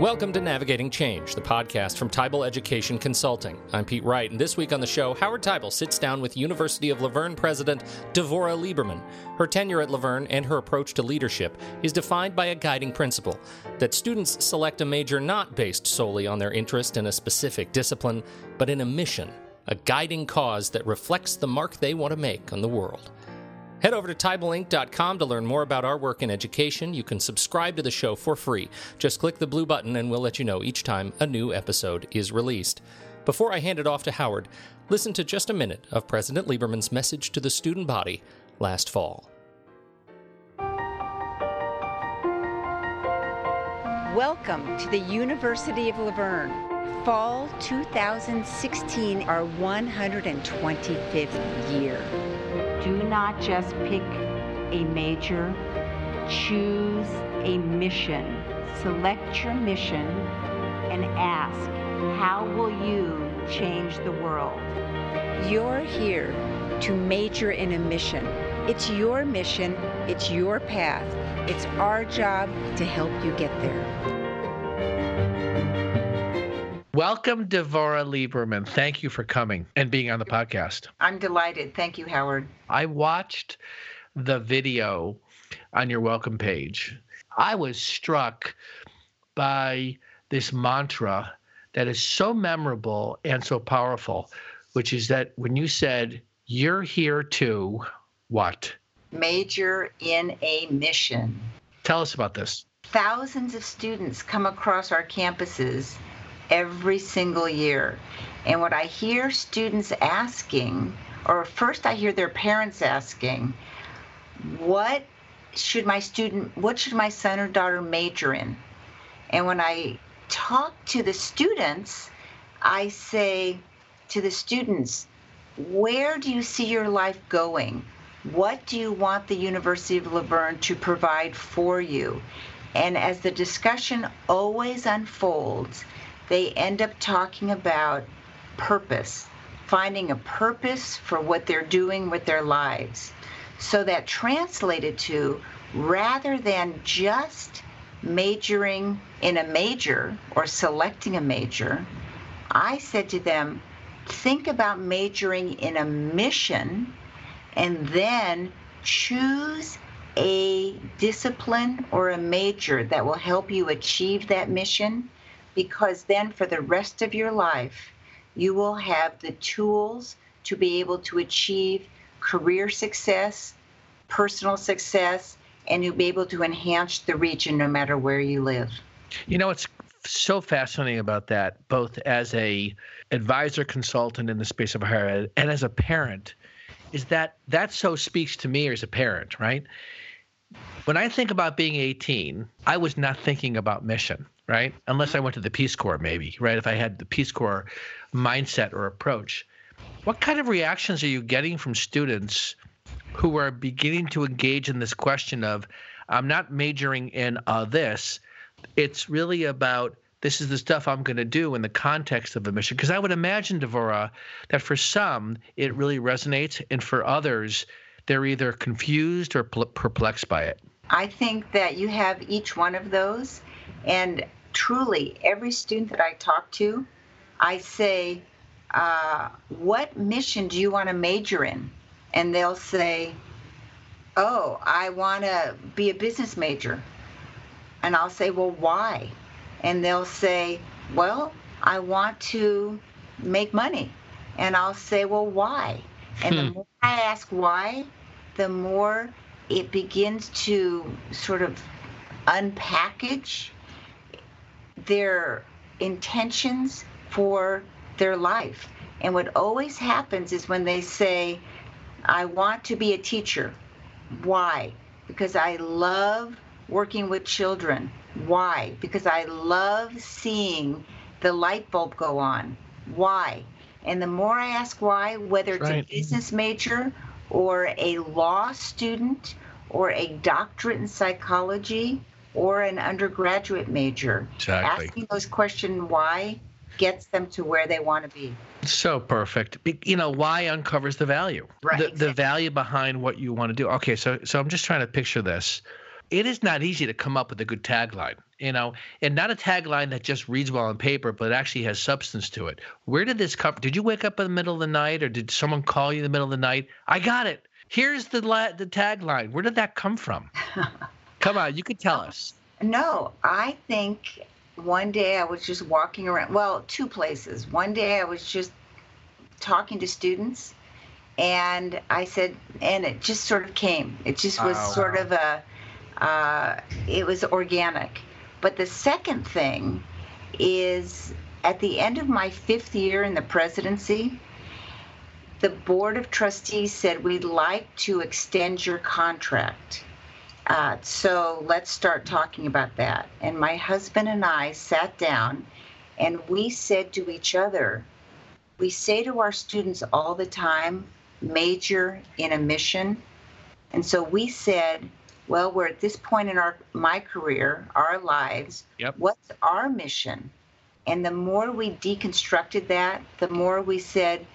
Welcome to Navigating Change, the podcast from Teibel Education Consulting. I'm Pete Wright, and this week on the show, Howard Teibel sits down with University of La Verne president Devorah Lieberman. Her tenure at La Verne and her approach to leadership is defined by a guiding principle that students select a major not based solely on their interest in a specific discipline, but in a mission, a guiding cause that reflects the mark they want to make on the world. Head over to TeibelInc.com to learn more about our work in education. You can subscribe to the show for free. Just click the blue button and we'll let you know each time a new episode is released. Before I hand it off to Howard, listen to just a minute of President Lieberman's message to the student body last fall. Welcome to the University of La Verne. Fall 2016, our 125th year. Do not just pick a major, choose a mission. Select your mission and ask, how will you change the world? You're here to major in a mission. It's your mission, it's your path. It's our job to help you get there. Welcome, Devorah Lieberman. Thank you for coming and being on the podcast. I'm delighted. Thank you, Howard. I watched the video on your welcome page. I was struck by this mantra that is so memorable and so powerful, which is that when you said, You're here to what? Major in a mission. Tell us about this. Thousands of students come across our campuses every single year. And what I hear students asking, or first I hear their parents asking, what should my student, what should my son or daughter major in? And when I talk to the students, I say to the students, where do you see your life going? What do you want the University of La Verne to provide for you? And as the discussion always unfolds, they end up talking about purpose, finding a purpose for what they're doing with their lives. So that translated to rather than just majoring in a major or selecting a major, I said to them, think about majoring in a mission and then choose a discipline or a major that will help you achieve that mission because then for the rest of your life, you will have the tools to be able to achieve career success, personal success, and you'll be able to enhance the region no matter where you live. You know, it's so fascinating about that, both as a advisor consultant in the space of higher ed and as a parent, is that that so speaks to me as a parent, right? When I think about being 18, I was not thinking about mission right? Unless I went to the Peace Corps, maybe, right? If I had the Peace Corps mindset or approach. What kind of reactions are you getting from students who are beginning to engage in this question of, I'm not majoring in uh, this? It's really about this is the stuff I'm going to do in the context of a mission. Because I would imagine, Devorah, that for some it really resonates, and for others, they're either confused or perplexed by it. I think that you have each one of those. And truly, every student that I talk to, I say, uh, What mission do you want to major in? And they'll say, Oh, I want to be a business major. And I'll say, Well, why? And they'll say, Well, I want to make money. And I'll say, Well, why? And hmm. the more I ask why, the more it begins to sort of unpackage their intentions for their life. And what always happens is when they say, I want to be a teacher. Why? Because I love working with children. Why? Because I love seeing the light bulb go on. Why? And the more I ask why, whether it's right. a business major or a law student or a doctorate in psychology or an undergraduate major. Exactly. Asking those questions why gets them to where they want to be. So perfect. You know, why uncovers the value. Right. The, exactly. the value behind what you want to do. Okay, so so I'm just trying to picture this. it is not easy to come up with a good tagline, you know, and not a tagline that just reads well on paper, but actually has substance to it. Where did this come? Did you wake up in the middle of the night, or did someone call you in the middle of the night? I got it. Here's the la- the tagline. Where did that come from? come on, you could tell us. No, I think one day I was just walking around. Well, two places. One day I was just talking to students and I said, and it just sort of came. It just was oh, sort wow. of a, uh, it was organic. But the second thing is at the end of my fifth year in the presidency, the board of trustees said we'd like to extend your contract. Uh, so let's start talking about that. And my husband and I sat down and we said to each other, we say to our students all the time, major in a mission. And so we said, well, we're at this point in our my career, our lives. Yep. What's our mission? And the more we deconstructed that, the more we said,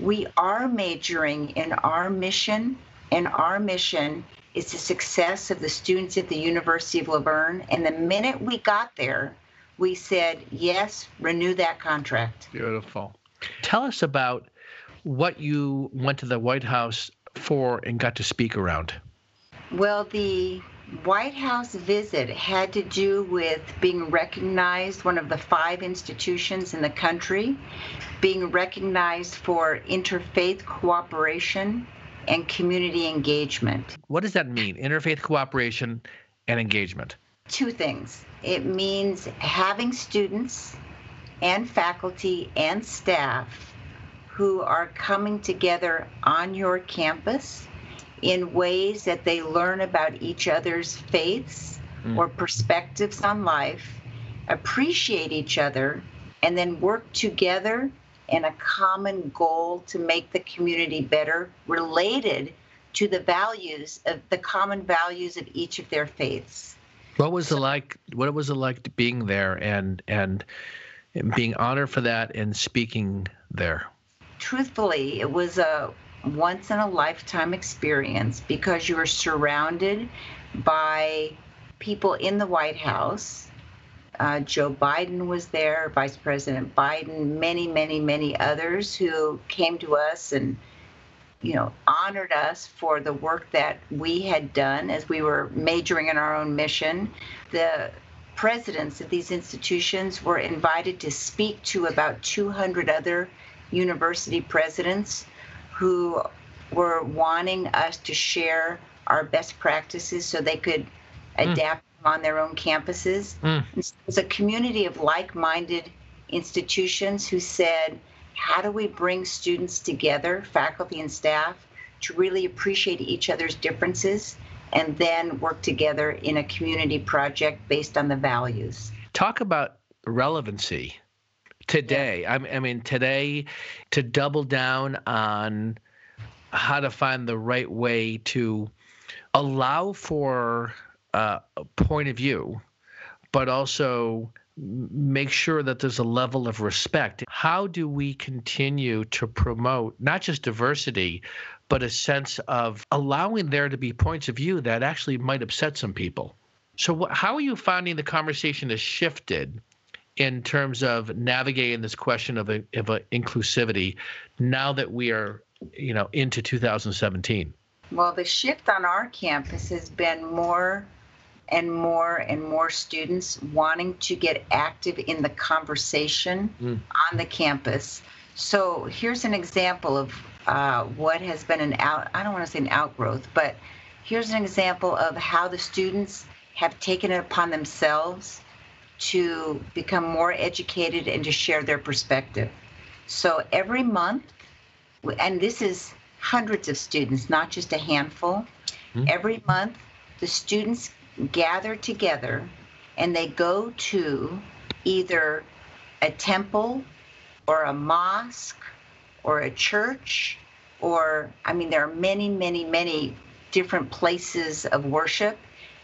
we are majoring in our mission, and our mission is the success of the students at the University of La Verne. And the minute we got there, we said, yes, renew that contract. Beautiful. Tell us about what you went to the White House for and got to speak around. Well, the White House visit had to do with being recognized, one of the five institutions in the country, being recognized for interfaith cooperation and community engagement. What does that mean, interfaith cooperation and engagement? Two things. It means having students and faculty and staff who are coming together on your campus in ways that they learn about each other's faiths mm. or perspectives on life, appreciate each other, and then work together in a common goal to make the community better related to the values of the common values of each of their faiths. What was so, it like what was it like being there and and being honored for that and speaking there? Truthfully, it was a once in a lifetime experience because you were surrounded by people in the White House. Uh, Joe Biden was there, Vice President Biden, many, many, many others who came to us and, you know, honored us for the work that we had done as we were majoring in our own mission. The presidents of these institutions were invited to speak to about 200 other university presidents who were wanting us to share our best practices so they could mm. adapt on their own campuses. Mm. It was a community of like minded institutions who said, How do we bring students together, faculty and staff, to really appreciate each other's differences and then work together in a community project based on the values. Talk about relevancy today. Yeah. I mean, today to double down on how to find the right way to allow for uh, point of view, but also make sure that there's a level of respect. How do we continue to promote not just diversity, but a sense of allowing there to be points of view that actually might upset some people. So, how are you finding the conversation has shifted in terms of navigating this question of, a, of a inclusivity now that we are, you know, into 2017? Well, the shift on our campus has been more and more and more students wanting to get active in the conversation mm. on the campus. So here's an example of uh, what has been an out, I don't want to say an outgrowth, but here's an example of how the students have taken it upon themselves to become more educated and to share their perspective. So every month, and this is hundreds of students, not just a handful, mm-hmm. every month the students gather together and they go to either a temple or a mosque or a church or I mean there are many many many different places of worship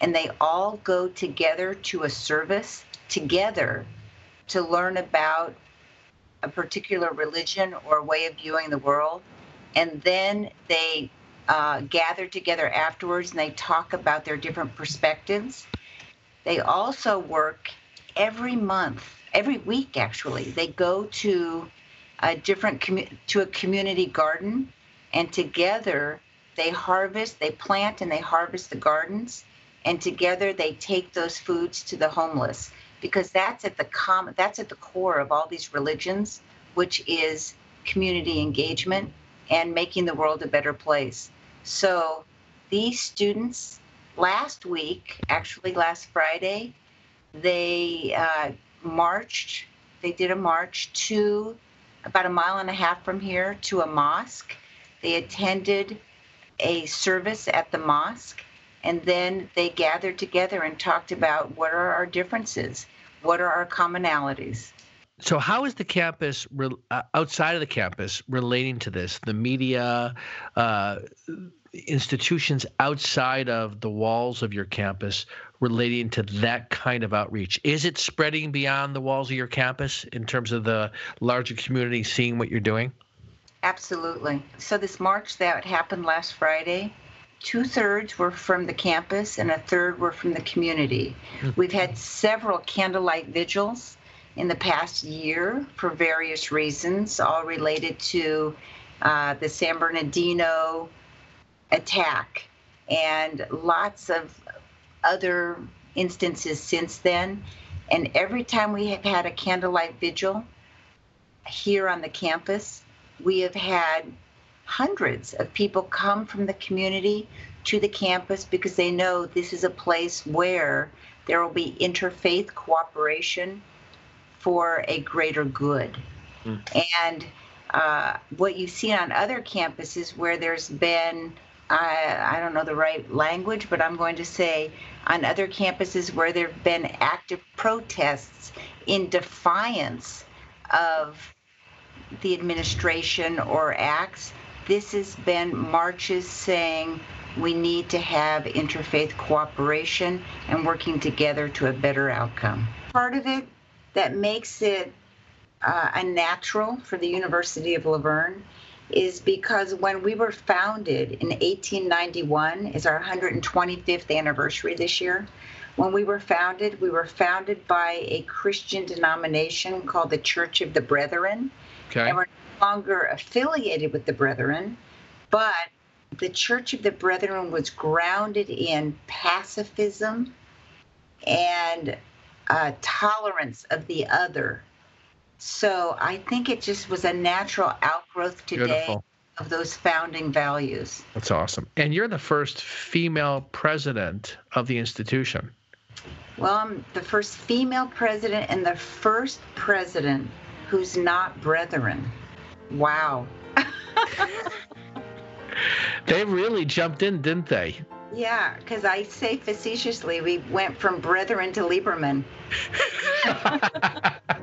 and they all go together to a service together to learn about a particular religion or way of viewing the world. And then they uh, gather together afterwards and they talk about their different perspectives. They also work every month, every week actually. They go to a different commu- to a community garden, and together they harvest, they plant, and they harvest the gardens, and together they take those foods to the homeless because that's at the com- that's at the core of all these religions, which is community engagement and making the world a better place. So these students last week, actually last Friday, they uh, marched. They did a march to about a mile and a half from here to a mosque. They attended a service at the mosque and then they gathered together and talked about what are our differences, what are our commonalities. So, how is the campus uh, outside of the campus relating to this? The media, uh, institutions outside of the walls of your campus relating to that kind of outreach? Is it spreading beyond the walls of your campus in terms of the larger community seeing what you're doing? Absolutely. So, this march that happened last Friday, two thirds were from the campus and a third were from the community. Hmm. We've had several candlelight vigils in the past year for various reasons, all related to uh, the San Bernardino attack and lots of other instances since then. And every time we have had a candlelight vigil here on the campus, we have had hundreds of people come from the community to the campus because they know this is a place where there will be interfaith cooperation for a greater good. Mm. And uh, what you've seen on other campuses where there's been, I, I don't know the right language, but I'm going to say on other campuses where there have been active protests in defiance of the administration or acts, this has been marches saying we need to have interfaith cooperation and working together to a better outcome. Part of it that makes it uh, a natural for the University of La Verne is because when we were founded in 1891 is our 125th anniversary this year when we were founded we were founded by a christian denomination called the church of the brethren okay. and we're no longer affiliated with the Brethren, but the Church of the Brethren was grounded in pacifism and uh, tolerance of the other. So I think it just was a natural outgrowth today Beautiful. of those founding values. That's awesome. And you're the first female president of the institution. Well, I'm the first female president and the first president who's not brethren. Wow. they really jumped in, didn't they? Yeah, because I say facetiously, we went from brethren to Lieberman.